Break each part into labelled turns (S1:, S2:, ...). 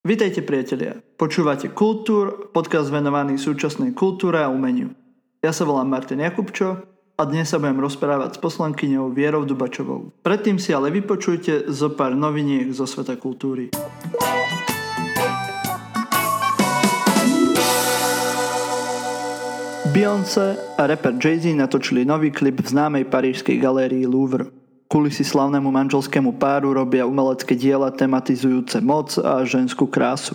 S1: Vítajte priatelia, počúvate Kultúr, podcast venovaný súčasnej kultúre a umeniu. Ja sa volám Martin Jakubčo a dnes sa budem rozprávať s poslankyňou Vierou Dubačovou. Predtým si ale vypočujte zo pár noviniek zo sveta kultúry. Beyoncé a rapper Jay-Z natočili nový klip v známej parížskej galérii Louvre. Kulisy slavnému manželskému páru robia umelecké diela tematizujúce moc a ženskú krásu.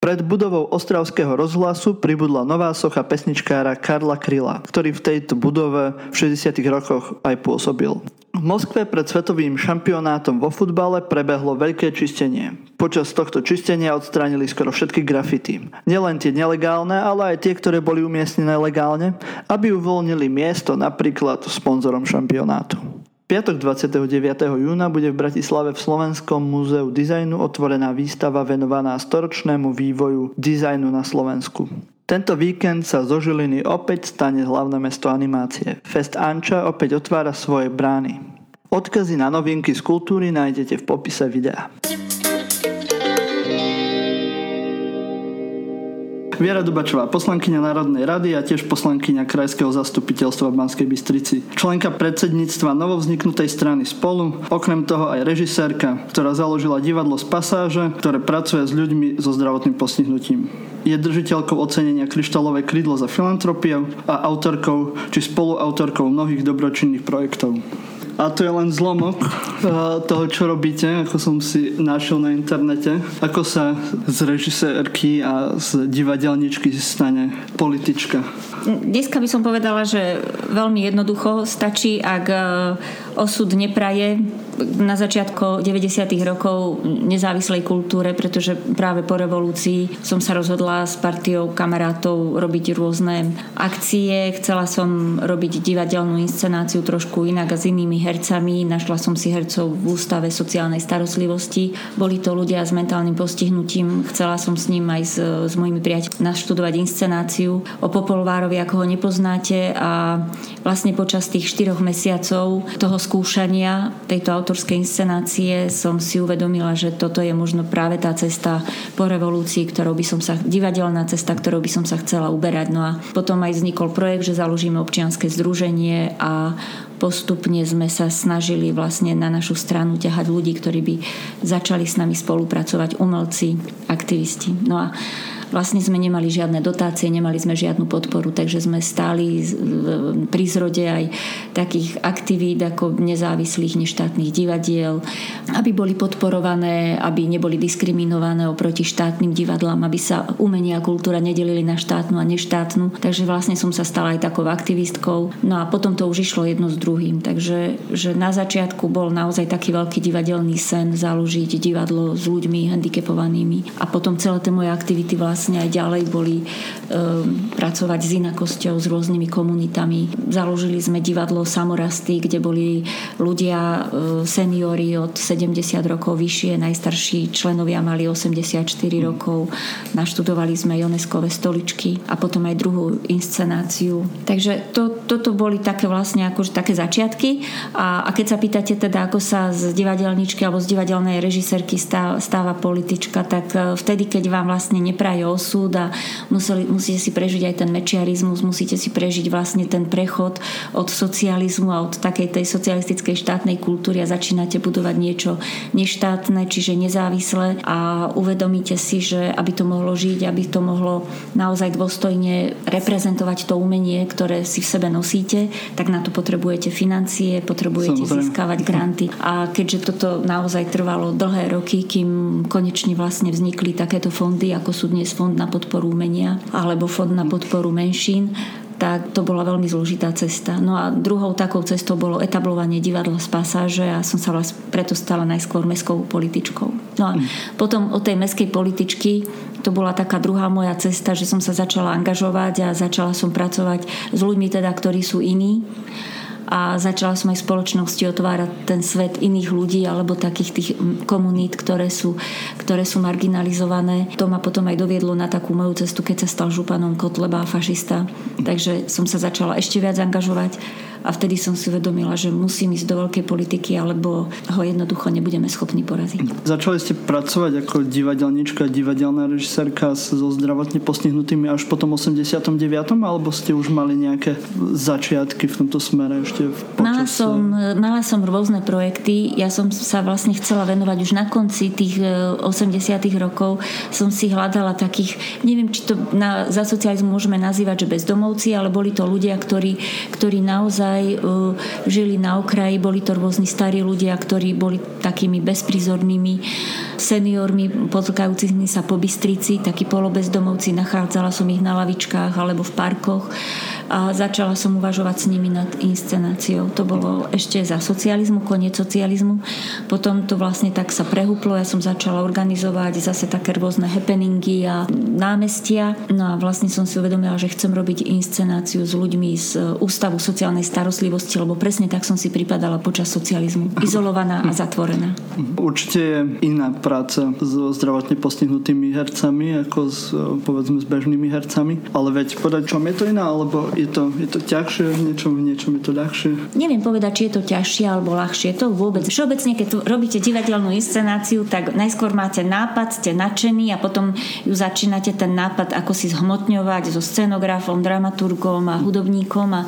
S1: Pred budovou Ostravského rozhlasu pribudla nová socha pesničkára Karla Kryla, ktorý v tejto budove v 60. rokoch aj pôsobil. V Moskve pred svetovým šampionátom vo futbale prebehlo veľké čistenie. Počas tohto čistenia odstránili skoro všetky grafity. Nielen tie nelegálne, ale aj tie, ktoré boli umiestnené legálne, aby uvoľnili miesto napríklad sponzorom šampionátu piatok 29. júna bude v Bratislave v Slovenskom múzeu dizajnu otvorená výstava venovaná storočnému vývoju dizajnu na Slovensku. Tento víkend sa zo Žiliny opäť stane hlavné mesto animácie. Fest Anča opäť otvára svoje brány. Odkazy na novinky z kultúry nájdete v popise videa. Viera Dubačová, poslankyňa Národnej rady a tiež poslankyňa Krajského zastupiteľstva v Banskej Bystrici. Členka predsedníctva novovzniknutej strany Spolu, okrem toho aj režisérka, ktorá založila divadlo z pasáže, ktoré pracuje s ľuďmi so zdravotným postihnutím. Je držiteľkou ocenenia Kryštálové krídlo za filantropiu a autorkou či spoluautorkou mnohých dobročinných projektov. A to je len zlomok uh, toho, čo robíte, ako som si našiel na internete. Ako sa z režisérky a z divadelničky stane politička.
S2: Dneska by som povedala, že veľmi jednoducho stačí, ak uh, osud nepraje na začiatku 90. rokov nezávislej kultúre, pretože práve po revolúcii som sa rozhodla s partiou kamarátov robiť rôzne akcie. Chcela som robiť divadelnú inscenáciu trošku inak a s inými hercami. Našla som si hercov v Ústave sociálnej starostlivosti. Boli to ľudia s mentálnym postihnutím. Chcela som s ním aj s, s mojimi priateľmi naštudovať inscenáciu o Popolvárovi, ako ho nepoznáte a vlastne počas tých štyroch mesiacov toho skúšania tejto autorskej inscenácie som si uvedomila, že toto je možno práve tá cesta po revolúcii, ktorou by som sa, divadelná cesta, ktorou by som sa chcela uberať. No a potom aj vznikol projekt, že založíme občianske združenie a postupne sme sa snažili vlastne na našu stranu ťahať ľudí, ktorí by začali s nami spolupracovať, umelci, aktivisti. No a Vlastne sme nemali žiadne dotácie, nemali sme žiadnu podporu, takže sme stáli pri zrode aj takých aktivít ako nezávislých neštátnych divadiel, aby boli podporované, aby neboli diskriminované oproti štátnym divadlám, aby sa umenie a kultúra nedelili na štátnu a neštátnu. Takže vlastne som sa stala aj takou aktivistkou. No a potom to už išlo jedno s druhým. Takže že na začiatku bol naozaj taký veľký divadelný sen založiť divadlo s ľuďmi handicapovanými. A potom celé tie moje aktivity vlastne vlastne aj ďalej boli um, pracovať s inakosťou, s rôznymi komunitami. Založili sme divadlo Samorasty, kde boli ľudia, uh, seniori od 70 rokov vyššie, najstarší členovia mali 84 mm. rokov. Naštudovali sme Joneskové stoličky a potom aj druhú inscenáciu. Takže to, toto boli také vlastne akože také začiatky a, a keď sa pýtate teda, ako sa z divadelničky alebo z divadelnej režisérky stáva, stáva politička, tak uh, vtedy, keď vám vlastne neprajú osud a museli, musíte si prežiť aj ten mečiarizmus, musíte si prežiť vlastne ten prechod od socializmu a od takej tej socialistickej štátnej kultúry a začínate budovať niečo neštátne, čiže nezávislé a uvedomíte si, že aby to mohlo žiť, aby to mohlo naozaj dôstojne reprezentovať to umenie, ktoré si v sebe nosíte, tak na to potrebujete financie, potrebujete Samozrejme. získavať granty. A keďže toto naozaj trvalo dlhé roky, kým konečne vlastne vznikli takéto fondy, ako sú dnes fond na podporu umenia alebo fond na podporu menšín, tak to bola veľmi zložitá cesta. No a druhou takou cestou bolo etablovanie divadla z pasáže a som sa vlastne preto stala najskôr mestskou političkou. No a potom od tej mestskej političky to bola taká druhá moja cesta, že som sa začala angažovať a začala som pracovať s ľuďmi teda, ktorí sú iní a začala som aj spoločnosti otvárať ten svet iných ľudí alebo takých tých komunít, ktoré sú, ktoré sú marginalizované. To ma potom aj doviedlo na takú moju cestu, keď sa stal županom Kotleba fašista. Takže som sa začala ešte viac angažovať a vtedy som si uvedomila, že musím ísť do veľkej politiky, alebo ho jednoducho nebudeme schopní poraziť.
S1: Začali ste pracovať ako divadelníčka, divadelná režisérka so zdravotne postihnutými až po tom 89. alebo ste už mali nejaké začiatky v tomto smere ešte v počas...
S2: Mala som, mala som rôzne projekty. Ja som sa vlastne chcela venovať už na konci tých 80 e, rokov. Som si hľadala takých, neviem, či to na, za socializmu môžeme nazývať, že bezdomovci, ale boli to ľudia, ktorí, ktorí naozaj uh, žili na okraji, boli to rôzni starí ľudia, ktorí boli takými bezprizornými seniormi, potlkajúcimi sa po Bystrici, takí polobezdomovci, nachádzala som ich na lavičkách alebo v parkoch a začala som uvažovať s nimi nad inscenáciou. To bolo ešte za socializmu, koniec socializmu. Potom to vlastne tak sa prehúplo, ja som začala organizovať zase také rôzne happeningy a námestia. No a vlastne som si uvedomila, že chcem robiť inscenáciu s ľuďmi z Ústavu sociálnej starostlivosti, lebo presne tak som si pripadala počas socializmu. Izolovaná a zatvorená.
S1: Určite je iná práca so zdravotne postihnutými hercami ako s, povedzme s bežnými hercami. Ale veď podať, čom je to iná, alebo je to, je to ťažšie, v niečom, v niečom je to ľahšie?
S2: Neviem povedať, či je to ťažšie alebo ľahšie. To vôbec. Všeobecne, keď tu robíte divadelnú inscenáciu, tak najskôr máte nápad, ste nadšení a potom ju začínate ten nápad ako si zhmotňovať so scenografom, dramaturgom a hudobníkom a,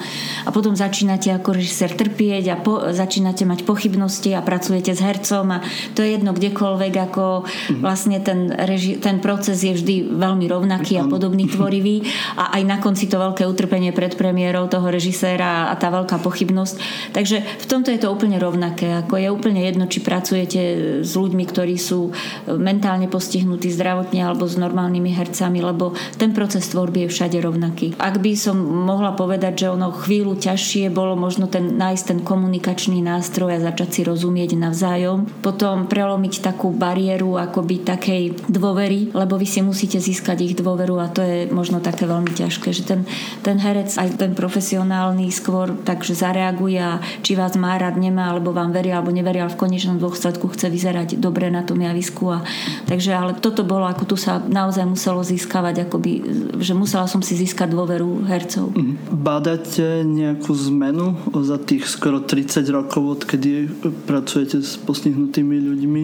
S2: a potom začínate ako režisér trpieť a po, začínate mať pochybnosti a pracujete s hercom a to je jedno kdekoľvek, ako mhm. vlastne ten, reži, ten proces je vždy veľmi rovnaký a podobný tvorivý a aj na konci to veľké utrpenie pred premiérou toho režiséra a tá veľká pochybnosť. Takže v tomto je to úplne rovnaké. Ako je úplne jedno, či pracujete s ľuďmi, ktorí sú mentálne postihnutí zdravotne alebo s normálnymi hercami, lebo ten proces tvorby je všade rovnaký. Ak by som mohla povedať, že ono chvíľu ťažšie bolo možno ten, nájsť ten komunikačný nástroj a začať si rozumieť navzájom. Potom prelomiť takú bariéru akoby takej dôvery, lebo vy si musíte získať ich dôveru a to je možno také veľmi ťažké, že ten, ten herec herec, aj ten profesionálny skôr takže zareaguje a či vás má rád, nemá, alebo vám veria, alebo neveria, ale v konečnom dôsledku chce vyzerať dobre na tom javisku. A, takže ale toto bolo, ako tu sa naozaj muselo získavať, akoby, že musela som si získať dôveru hercov. Mhm.
S1: Bádate nejakú zmenu za tých skoro 30 rokov, odkedy pracujete s postihnutými ľuďmi?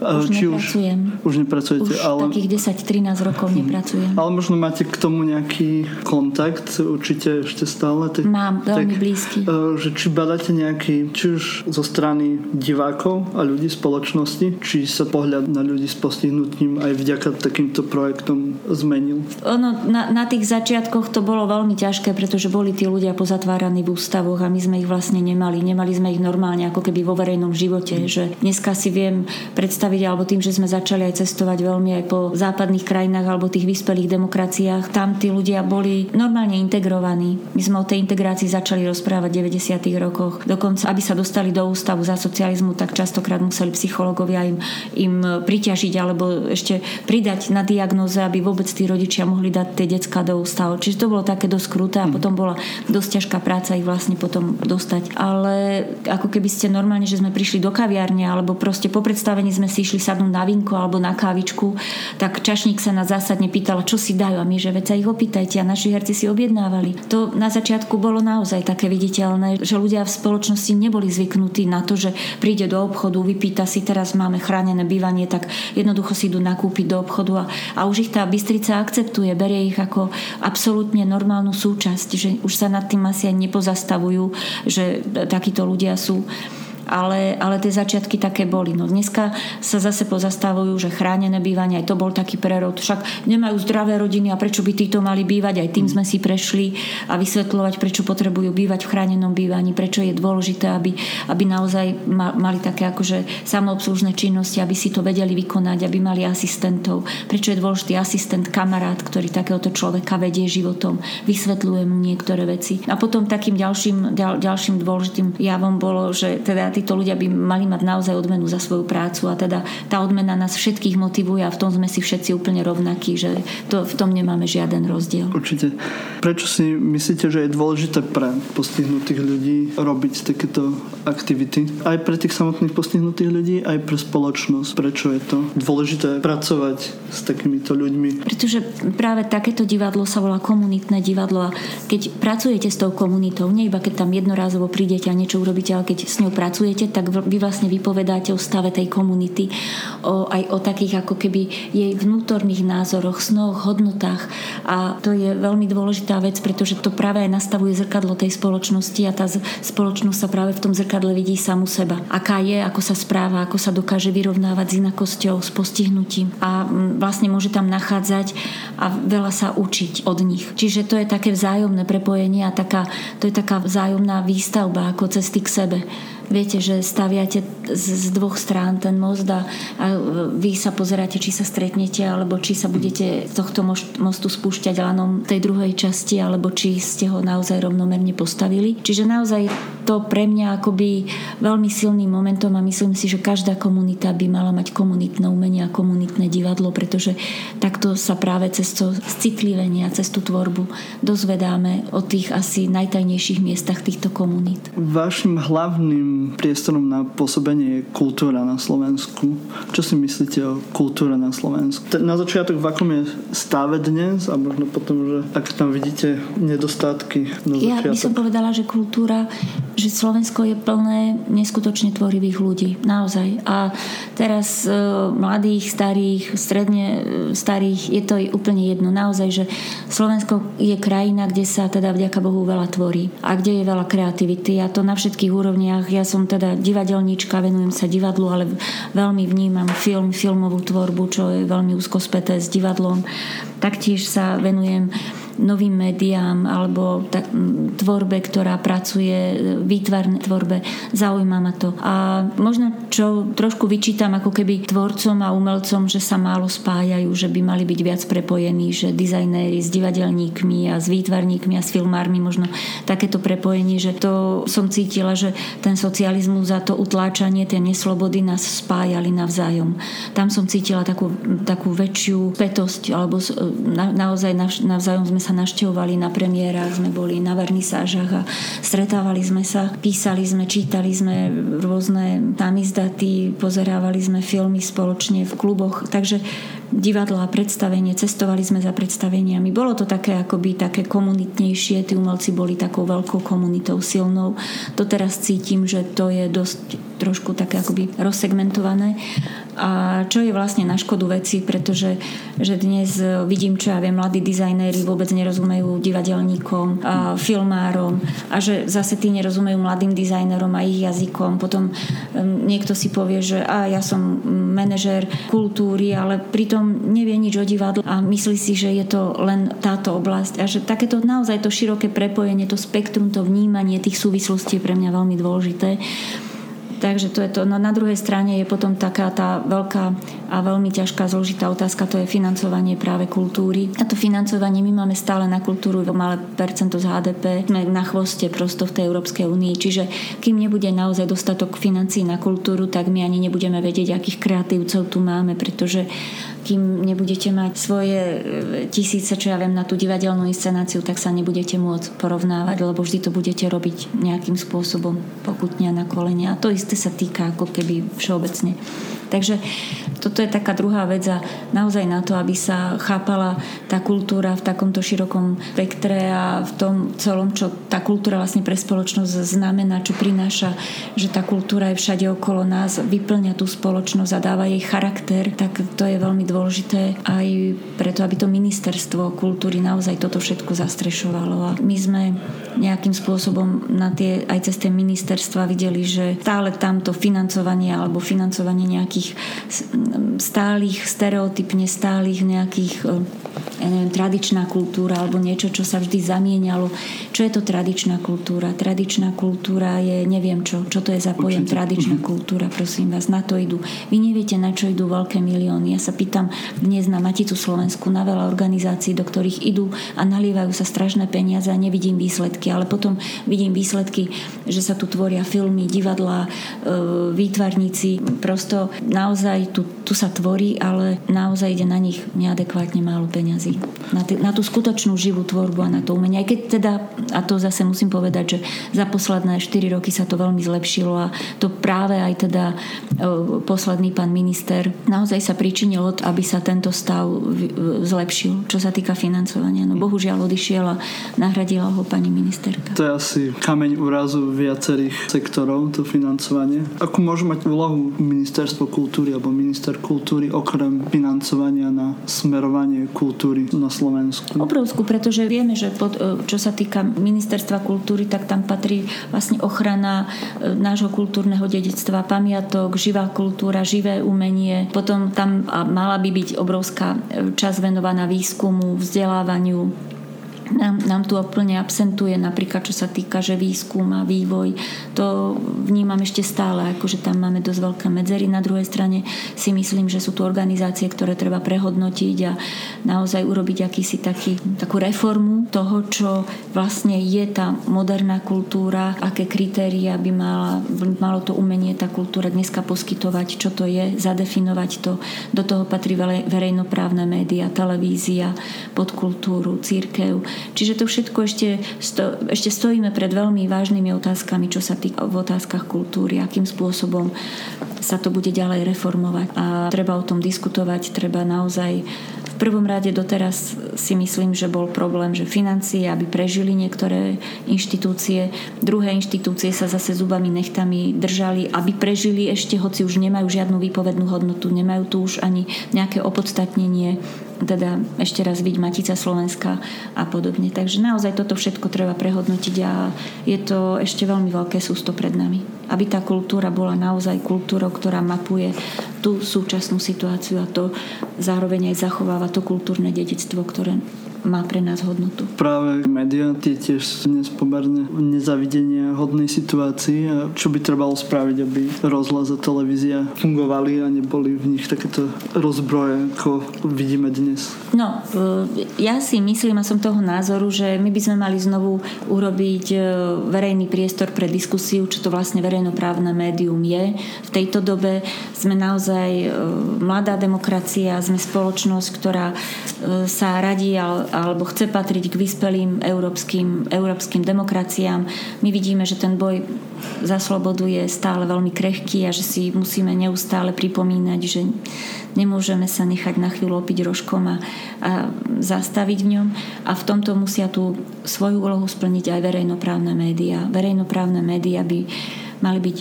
S2: Už Či nepracujem.
S1: Už, už nepracujete,
S2: už ale... takých 10-13 rokov mhm. nepracujem.
S1: Ale možno máte k tomu nejaký kontakt, určite ešte, ešte stále.
S2: Tak, Mám, veľmi tak, blízky.
S1: E, že či badáte nejaký, či už zo strany divákov a ľudí spoločnosti, či sa pohľad na ľudí s postihnutím aj vďaka takýmto projektom zmenil?
S2: Ono, na, na tých začiatkoch to bolo veľmi ťažké, pretože boli tí ľudia pozatváraní v ústavoch a my sme ich vlastne nemali. Nemali sme ich normálne ako keby vo verejnom živote. Mm. Že dneska si viem predstaviť, alebo tým, že sme začali aj cestovať veľmi aj po západných krajinách alebo tých vyspelých demokraciách, tam tí ľudia boli normálne integrovaní vzdelávaní. My sme o tej integrácii začali rozprávať v 90. rokoch. Dokonca, aby sa dostali do ústavu za socializmu, tak častokrát museli psychológovia im, im priťažiť alebo ešte pridať na diagnoze, aby vôbec tí rodičia mohli dať tie decka do ústavu. Čiže to bolo také dosť kruté a mhm. potom bola dosť ťažká práca ich vlastne potom dostať. Ale ako keby ste normálne, že sme prišli do kaviárne alebo proste po predstavení sme si išli sadnúť na vinko alebo na kávičku, tak čašník sa nás zásadne pýtal, čo si dajú a my, že veď sa ich opýtajte a naši herci si objednávali to na začiatku bolo naozaj také viditeľné, že ľudia v spoločnosti neboli zvyknutí na to, že príde do obchodu, vypýta si, teraz máme chránené bývanie, tak jednoducho si idú nakúpiť do obchodu a, a už ich tá Bystrica akceptuje, berie ich ako absolútne normálnu súčasť, že už sa nad tým asi aj nepozastavujú, že takíto ľudia sú ale, ale tie začiatky také boli. No dneska sa zase pozastavujú, že chránené bývanie, aj to bol taký prerod. Však nemajú zdravé rodiny a prečo by títo mali bývať, aj tým sme si prešli a vysvetľovať, prečo potrebujú bývať v chránenom bývaní, prečo je dôležité, aby, aby naozaj mali také akože samoobslužné činnosti, aby si to vedeli vykonať, aby mali asistentov, prečo je dôležitý asistent, kamarát, ktorý takéhoto človeka vedie životom, vysvetľuje mu niektoré veci. A potom takým ďalším, ďal, ďalším dôležitým javom bolo, že teda títo ľudia by mali mať naozaj odmenu za svoju prácu a teda tá odmena nás všetkých motivuje a v tom sme si všetci úplne rovnakí, že to, v tom nemáme žiaden rozdiel.
S1: Určite. Prečo si myslíte, že je dôležité pre postihnutých ľudí robiť takéto aktivity? Aj pre tých samotných postihnutých ľudí, aj pre spoločnosť. Prečo je to dôležité pracovať s takýmito ľuďmi?
S2: Pretože práve takéto divadlo sa volá komunitné divadlo a keď pracujete s tou komunitou, nie iba keď tam jednorázovo prídete a niečo urobíte, ale keď s ňou pracujete, tak vy vlastne vypovedáte o stave tej komunity, o, aj o takých ako keby jej vnútorných názoroch, snoch, hodnotách a to je veľmi dôležitá vec, pretože to práve aj nastavuje zrkadlo tej spoločnosti a tá spoločnosť sa práve v tom zrkadle vidí samu seba. Aká je, ako sa správa, ako sa dokáže vyrovnávať s inakosťou, s postihnutím a vlastne môže tam nachádzať a veľa sa učiť od nich. Čiže to je také vzájomné prepojenie a taká, to je taká vzájomná výstavba ako cesty k sebe viete, že staviate z, dvoch strán ten most a, a vy sa pozeráte, či sa stretnete, alebo či sa budete tohto mostu spúšťať lanom tej druhej časti, alebo či ste ho naozaj rovnomerne postavili. Čiže naozaj to pre mňa akoby veľmi silným momentom a myslím si, že každá komunita by mala mať komunitné umenie a komunitné divadlo, pretože takto sa práve cez to citlivenie a cez tú tvorbu dozvedáme o tých asi najtajnejších miestach týchto komunít.
S1: Vašim hlavným priestorom na pôsobenie je kultúra na Slovensku. Čo si myslíte o kultúre na Slovensku? Na začiatok, v akom je stave dnes a možno potom, že ak tam vidíte nedostatky na
S2: začiatok? Ja by som povedala, že kultúra, že Slovensko je plné neskutočne tvorivých ľudí. Naozaj. A teraz e, mladých, starých, stredne e, starých, je to úplne jedno. Naozaj, že Slovensko je krajina, kde sa teda vďaka Bohu veľa tvorí a kde je veľa kreativity a to na všetkých úrovniach. Ja som teda divadelníčka, venujem sa divadlu, ale veľmi vnímam film, filmovú tvorbu, čo je veľmi úzko späté s divadlom. Taktiež sa venujem novým médiám alebo tak, tvorbe, ktorá pracuje, výtvarné tvorbe. Zaujíma ma to. A možno, čo trošku vyčítam ako keby tvorcom a umelcom, že sa málo spájajú, že by mali byť viac prepojení, že dizajnéri s divadelníkmi a s výtvarníkmi a s filmármi možno takéto prepojenie, že to som cítila, že ten socializmus za to utláčanie, tie neslobody nás spájali navzájom. Tam som cítila takú, takú väčšiu petosť, alebo na, naozaj navzájom sme sa naštevovali na premiérach, sme boli na vernisážach a stretávali sme sa, písali sme, čítali sme rôzne tamizdaty, pozerávali sme filmy spoločne v kluboch, takže divadla, predstavenie, cestovali sme za predstaveniami. Bolo to také akoby také komunitnejšie, tí umelci boli takou veľkou komunitou silnou. To teraz cítim, že to je dosť trošku také akoby rozsegmentované. A čo je vlastne na škodu veci, pretože že dnes vidím, čo ja viem, mladí dizajnéri vôbec nerozumejú divadelníkom, a filmárom a že zase tí nerozumejú mladým dizajnerom a ich jazykom. Potom niekto si povie, že a ja som manažer kultúry, ale pritom nevie nič o divadle a myslí si, že je to len táto oblasť a že takéto naozaj to široké prepojenie, to spektrum, to vnímanie tých súvislostí je pre mňa veľmi dôležité. Takže to je to. No na druhej strane je potom taká tá veľká a veľmi ťažká, zložitá otázka, to je financovanie práve kultúry. A to financovanie my máme stále na kultúru malé percento z HDP. Sme na chvoste prosto v tej Európskej únii. Čiže kým nebude naozaj dostatok financií na kultúru, tak my ani nebudeme vedieť, akých kreatívcov tu máme, pretože kým nebudete mať svoje e, tisíce, čo ja viem, na tú divadelnú inscenáciu, tak sa nebudete môcť porovnávať, lebo vždy to budete robiť nejakým spôsobom pokutne na kolene. A to isté sa týka ako keby všeobecne. Takže toto je taká druhá vec a naozaj na to, aby sa chápala tá kultúra v takomto širokom spektre a v tom celom, čo tá kultúra vlastne pre spoločnosť znamená, čo prináša, že tá kultúra je všade okolo nás, vyplňa tú spoločnosť a dáva jej charakter, tak to je veľmi dôležité aj preto, aby to ministerstvo kultúry naozaj toto všetko zastrešovalo. A my sme nejakým spôsobom na tie, aj cez tie ministerstva videli, že stále tamto financovanie alebo financovanie nejakých stálych, stereotypne stálych nejakých e, ja neviem, tradičná kultúra alebo niečo, čo sa vždy zamienialo. Čo je to tradičná kultúra? Tradičná kultúra je neviem čo. Čo to je za pojem Určite. tradičná mhm. kultúra, prosím vás. Na to idú. Vy neviete, na čo idú veľké milióny. Ja sa pýtam dnes na Maticu Slovensku, na veľa organizácií, do ktorých idú a nalievajú sa strašné peniaze a nevidím výsledky. Ale potom vidím výsledky, že sa tu tvoria filmy, divadlá, e, výtvarníci. Prosto naozaj tu, tu sa tvorí, ale naozaj ide na nich neadekvátne málo peňazí na, t- na tú skutočnú živú tvorbu a na to umenie. Aj keď teda, a to zase musím povedať, že za posledné 4 roky sa to veľmi zlepšilo a to práve aj teda e, posledný pán minister naozaj sa pričinil, aby sa tento stav zlepšil, čo sa týka financovania. No bohužiaľ odišiel a nahradila ho pani ministerka.
S1: To je asi kameň úrazu viacerých sektorov, to financovanie. Ako môže mať úlohu ministerstvo kultúry alebo minister kultúry okrem financovania na smerovanie kultúry na Slovensku?
S2: Obrovskú, pretože vieme, že pod, e, čo sa týka ministerstva kultúry, tak tam patrí vlastne ochrana e, nášho kultúrneho dedictva, pamiatok, živá kultúra, živé umenie. Potom tam mala by byť obrovská e, časť venovaná výskumu, vzdelávaniu, nám, nám tu úplne absentuje napríklad čo sa týka, že výskum a vývoj. To vnímam ešte stále ako že tam máme dosť veľké medzery. Na druhej strane si myslím, že sú tu organizácie ktoré treba prehodnotiť a naozaj urobiť akýsi taký, takú reformu toho, čo vlastne je tá moderná kultúra, aké kritéria by mala, malo to umenie tá kultúra dneska poskytovať, čo to je, zadefinovať to. Do toho patrí verejnoprávne médiá, televízia, podkultúru, církev Čiže to všetko ešte, sto, ešte stojíme pred veľmi vážnymi otázkami, čo sa týka v otázkach kultúry, akým spôsobom sa to bude ďalej reformovať. A treba o tom diskutovať, treba naozaj v prvom rade doteraz si myslím, že bol problém, že financie, aby prežili niektoré inštitúcie, druhé inštitúcie sa zase zubami nechtami držali, aby prežili ešte, hoci už nemajú žiadnu výpovednú hodnotu, nemajú tu už ani nejaké opodstatnenie teda ešte raz byť Matica Slovenska a podobne. Takže naozaj toto všetko treba prehodnotiť a je to ešte veľmi veľké sústo pred nami. Aby tá kultúra bola naozaj kultúrou, ktorá mapuje tú súčasnú situáciu a to zároveň aj zachováva to kultúrne dedictvo, ktoré má pre nás hodnotu.
S1: Práve médiá tie tiež sú dnes pomerne nezavidenia hodnej situácii a čo by trebalo spraviť, aby rozhlas a televízia fungovali a neboli v nich takéto rozbroje, ako vidíme dnes?
S2: No, e, ja si myslím a som toho názoru, že my by sme mali znovu urobiť e, verejný priestor pre diskusiu, čo to vlastne verejnoprávne médium je. V tejto dobe sme naozaj e, mladá demokracia, sme spoločnosť, ktorá sa radí alebo chce patriť k vyspelým európskym, európskym demokraciám. My vidíme, že ten boj za slobodu je stále veľmi krehký a že si musíme neustále pripomínať, že nemôžeme sa nechať na chvíľu opiť rožkom a, a zastaviť v ňom. A v tomto musia tú svoju úlohu splniť aj verejnoprávne médiá. Verejnoprávne médiá by mali byť,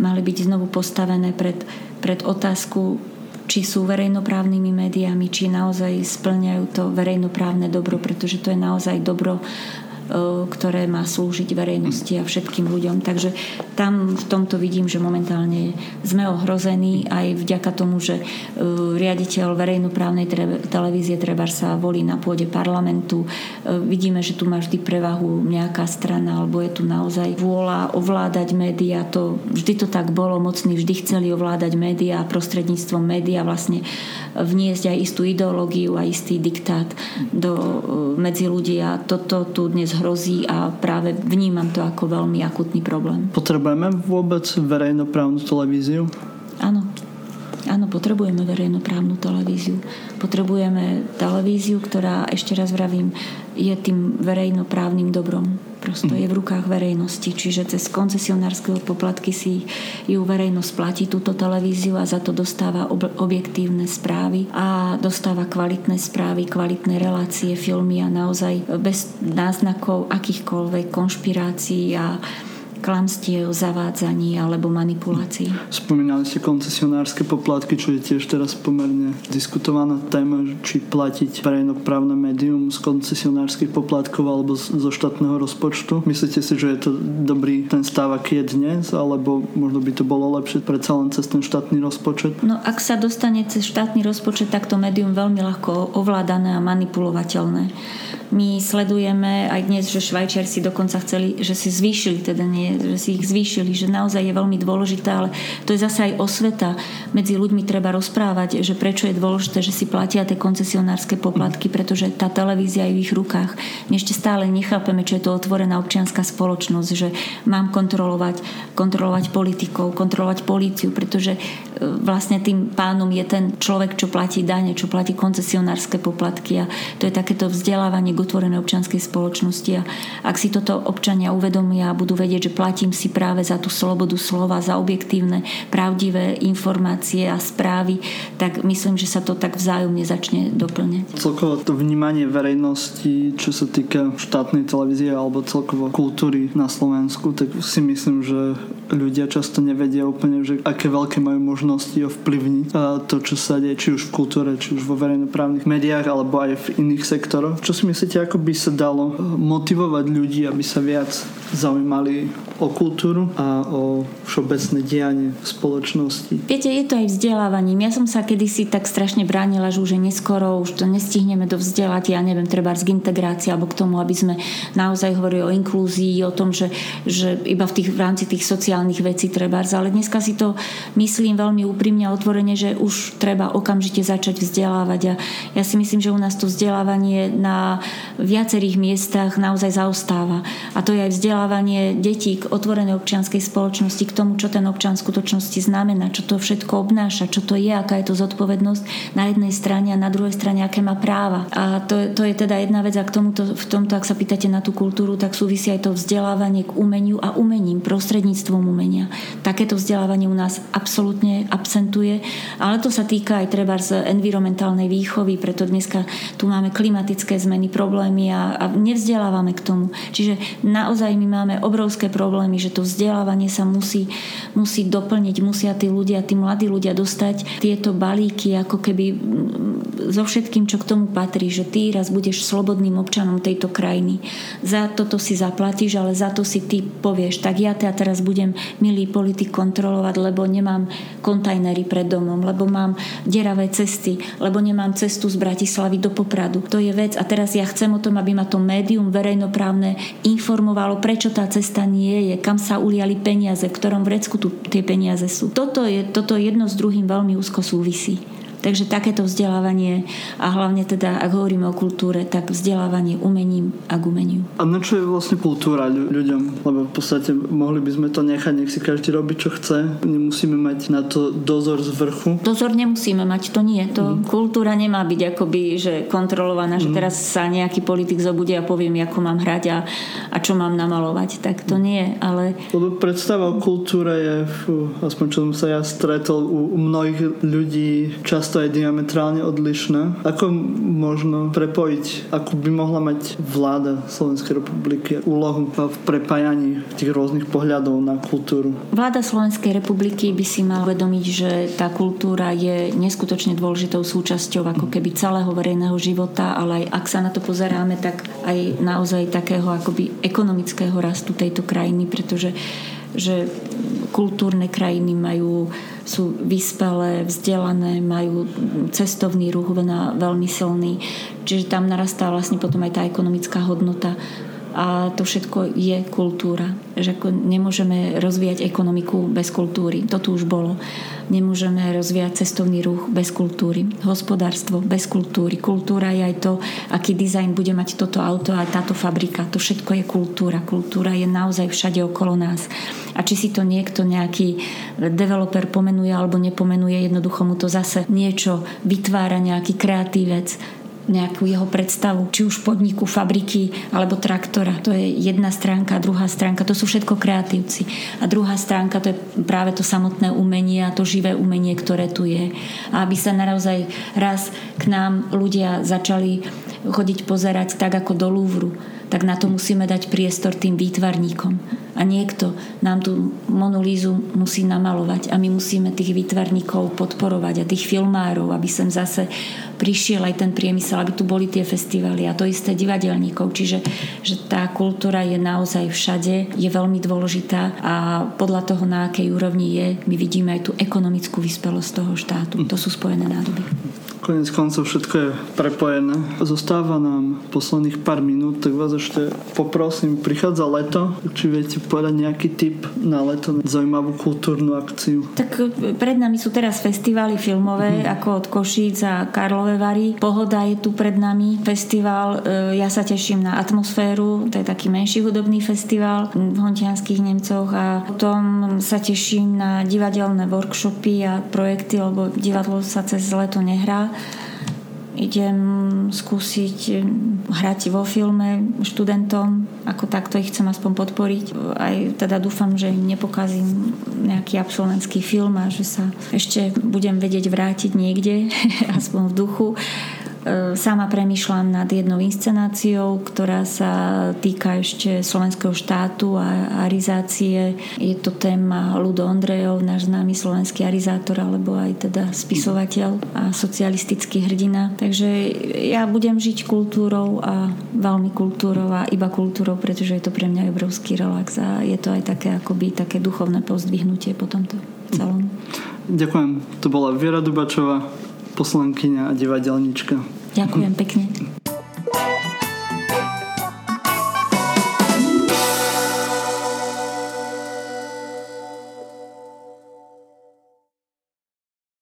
S2: mali byť znovu postavené pred, pred otázku či sú verejnoprávnymi médiami, či naozaj splňajú to verejnoprávne dobro, pretože to je naozaj dobro ktoré má slúžiť verejnosti a všetkým ľuďom. Takže tam v tomto vidím, že momentálne sme ohrození aj vďaka tomu, že e, riaditeľ verejnoprávnej televízie treba sa volí na pôde parlamentu. E, vidíme, že tu má vždy prevahu nejaká strana, alebo je tu naozaj vôľa ovládať médiá. To, vždy to tak bolo, mocní vždy chceli ovládať médiá a prostredníctvom médiá vlastne vniesť aj istú ideológiu a istý diktát do, medzi ľudí a toto tu dnes hrozí a práve vnímam to ako veľmi akutný problém.
S1: Potrebujeme vôbec verejnoprávnu televíziu?
S2: Áno. Áno, potrebujeme verejnoprávnu televíziu. Potrebujeme televíziu, ktorá, ešte raz vravím, je tým verejnoprávnym dobrom. Prosto je v rukách verejnosti, čiže cez koncesionárske poplatky si ju verejnosť platí túto televíziu a za to dostáva ob- objektívne správy a dostáva kvalitné správy, kvalitné relácie, filmy a naozaj bez náznakov akýchkoľvek konšpirácií a klamstiev, zavádzaní alebo manipulácií.
S1: Spomínali ste koncesionárske poplatky, čo je tiež teraz pomerne diskutovaná téma, či platiť verejnoprávne médium z koncesionárskych poplatkov alebo zo štátneho rozpočtu. Myslíte si, že je to dobrý ten stav, aký je dnes, alebo možno by to bolo lepšie predsa len cez ten štátny rozpočet?
S2: No ak sa dostane cez štátny rozpočet, tak to médium veľmi ľahko ovládané a manipulovateľné. My sledujeme aj dnes, že Švajčiarsi dokonca chceli, že si zvýšili, teda nie, že si ich zvýšili, že naozaj je veľmi dôležité, ale to je zase aj osveta. Medzi ľuďmi treba rozprávať, že prečo je dôležité, že si platia tie koncesionárske poplatky, pretože tá televízia je v ich rukách. My ešte stále nechápeme, čo je to otvorená občianská spoločnosť, že mám kontrolovať, kontrolovať politikov, kontrolovať políciu, pretože vlastne tým pánom je ten človek, čo platí dane, čo platí koncesionárske poplatky a to je takéto vzdelávanie k otvorenej občianskej spoločnosti a ak si toto občania uvedomia a budú vedieť, že platím si práve za tú slobodu slova, za objektívne, pravdivé informácie a správy, tak myslím, že sa to tak vzájomne začne doplňať.
S1: Celkovo to vnímanie verejnosti, čo sa týka štátnej televízie alebo celkovo kultúry na Slovensku, tak si myslím, že ľudia často nevedia úplne, že aké veľké majú možnosti ovplyvniť to, čo sa deje, či už v kultúre, či už vo verejnoprávnych médiách, alebo aj v iných sektoroch. Čo si myslíte, ako by sa dalo motivovať ľudí, aby sa viac zaujímali o kultúru a o všeobecné dianie v spoločnosti?
S2: Viete, je to aj vzdelávaním. Ja som sa kedysi tak strašne bránila, že už je neskoro, už to nestihneme do vzdelať, ja neviem, treba z integrácie alebo k tomu, aby sme naozaj hovorili o inklúzii, o tom, že, že iba v, tých, v rámci tých sociálnych vecí treba. Ale dneska si to myslím veľmi úprimne a otvorene, že už treba okamžite začať vzdelávať. A ja si myslím, že u nás to vzdelávanie na viacerých miestach naozaj zaostáva. A to je aj vzdelávanie detí k otvorenej občianskej spoločnosti, k tomu, čo ten občan v skutočnosti znamená, čo to všetko obnáša, čo to je, aká je to zodpovednosť na jednej strane a na druhej strane, aké má práva. A to, to je teda jedna vec a k tomuto, v tomto, ak sa pýtate na tú kultúru, tak súvisí aj to vzdelávanie k umeniu a umením prostredníctvom umenia. Takéto vzdelávanie u nás absolútne absentuje, ale to sa týka aj treba z environmentálnej výchovy, preto dneska tu máme klimatické zmeny, problémy a, a nevzdelávame k tomu. Čiže naozaj my máme obrovské problémy, že to vzdelávanie sa musí, musí doplniť, musia tí ľudia, tí mladí ľudia dostať tieto balíky ako keby so všetkým, čo k tomu patrí, že ty raz budeš slobodným občanom tejto krajiny. Za toto si zaplatíš, ale za to si ty povieš, tak ja teda teraz budem milý politik kontrolovať, lebo nemám kontajnery pred domom, lebo mám deravé cesty, lebo nemám cestu z Bratislavy do Popradu. To je vec a teraz ja chcem o tom, aby ma to médium verejnoprávne informovalo, prečo tá cesta nie je, kam sa uliali peniaze, v ktorom vrecku tu tie peniaze sú. Toto je, toto jedno s druhým veľmi úzko súvisí. Takže takéto vzdelávanie a hlavne teda, ak hovoríme o kultúre, tak vzdelávanie umením a k umeniu.
S1: A na čo je vlastne kultúra ľuďom? Lebo v podstate mohli by sme to nechať, nech si každý robí, čo chce. Nemusíme mať na to dozor z vrchu.
S2: Dozor nemusíme mať, to nie. To mm. kultúra nemá byť akoby, že kontrolovaná, mm. že mhm. teraz sa nejaký politik zobudí a poviem, ako mám hrať a, a čo mám namalovať. Tak to nie, ale...
S1: Lebo predstava o kultúre je, aspoň čo som sa ja stretol u, u mnohých ľudí, čas často je diametrálne odlišná. Ako možno prepojiť, ako by mohla mať vláda Slovenskej republiky úlohu v prepájaní tých rôznych pohľadov na kultúru?
S2: Vláda Slovenskej republiky by si mala uvedomiť, že tá kultúra je neskutočne dôležitou súčasťou ako keby celého verejného života, ale aj ak sa na to pozeráme, tak aj naozaj takého akoby ekonomického rastu tejto krajiny, pretože že kultúrne krajiny majú, sú vyspelé, vzdelané, majú cestovný ruch veľmi silný, čiže tam narastá vlastne potom aj tá ekonomická hodnota a to všetko je kultúra. Že nemôžeme rozvíjať ekonomiku bez kultúry. To tu už bolo. Nemôžeme rozvíjať cestovný ruch bez kultúry. Hospodárstvo bez kultúry. Kultúra je aj to, aký dizajn bude mať toto auto a táto fabrika. To všetko je kultúra. Kultúra je naozaj všade okolo nás. A či si to niekto, nejaký developer pomenuje alebo nepomenuje, jednoducho mu to zase niečo vytvára, nejaký kreatívec nejakú jeho predstavu, či už podniku, fabriky alebo traktora. To je jedna stránka, druhá stránka, to sú všetko kreatívci. A druhá stránka to je práve to samotné umenie a to živé umenie, ktoré tu je. A aby sa naozaj raz k nám ľudia začali chodiť pozerať tak ako do Louvru, tak na to musíme dať priestor tým výtvarníkom a niekto nám tú monolízu musí namalovať a my musíme tých výtvarníkov podporovať a tých filmárov, aby sem zase prišiel aj ten priemysel, aby tu boli tie festivály a to isté divadelníkov. Čiže že tá kultúra je naozaj všade, je veľmi dôležitá a podľa toho, na akej úrovni je, my vidíme aj tú ekonomickú vyspelosť toho štátu. To sú spojené nádoby.
S1: Konec koncov všetko je prepojené. Zostáva nám posledných pár minút, tak vás ešte poprosím, prichádza leto, či viete povedať nejaký tip na leto, zaujímavú kultúrnu akciu?
S2: Tak e, pred nami sú teraz festivály filmové, mm. ako od Košíc a Karlové Vary. Pohoda je tu pred nami. Festival, e, ja sa teším na atmosféru, to je taký menší hudobný festival v Hontianských Nemcoch a potom sa teším na divadelné workshopy a projekty, lebo divadlo sa cez leto nehrá idem skúsiť eh, hrať vo filme študentom, ako takto ich chcem aspoň podporiť. Aj teda dúfam, že im nepokazím nejaký absolventský film a že sa ešte budem vedieť vrátiť niekde, aspoň v duchu. E, sama premyšľam nad jednou inscenáciou, ktorá sa týka ešte slovenského štátu a arizácie. Je to téma Ludo Ondrejov, náš známy slovenský arizátor, alebo aj teda spisovateľ a socialistický hrdina. Takže ja budem žiť kultúrou a veľmi kultúrou a iba kultúrou, pretože je to pre mňa obrovský relax a je to aj také akoby také duchovné pozdvihnutie po tomto celom.
S1: Ďakujem. To bola Viera Dubačová, poslankyňa a divadelníčka.
S2: Ďakujem pekne.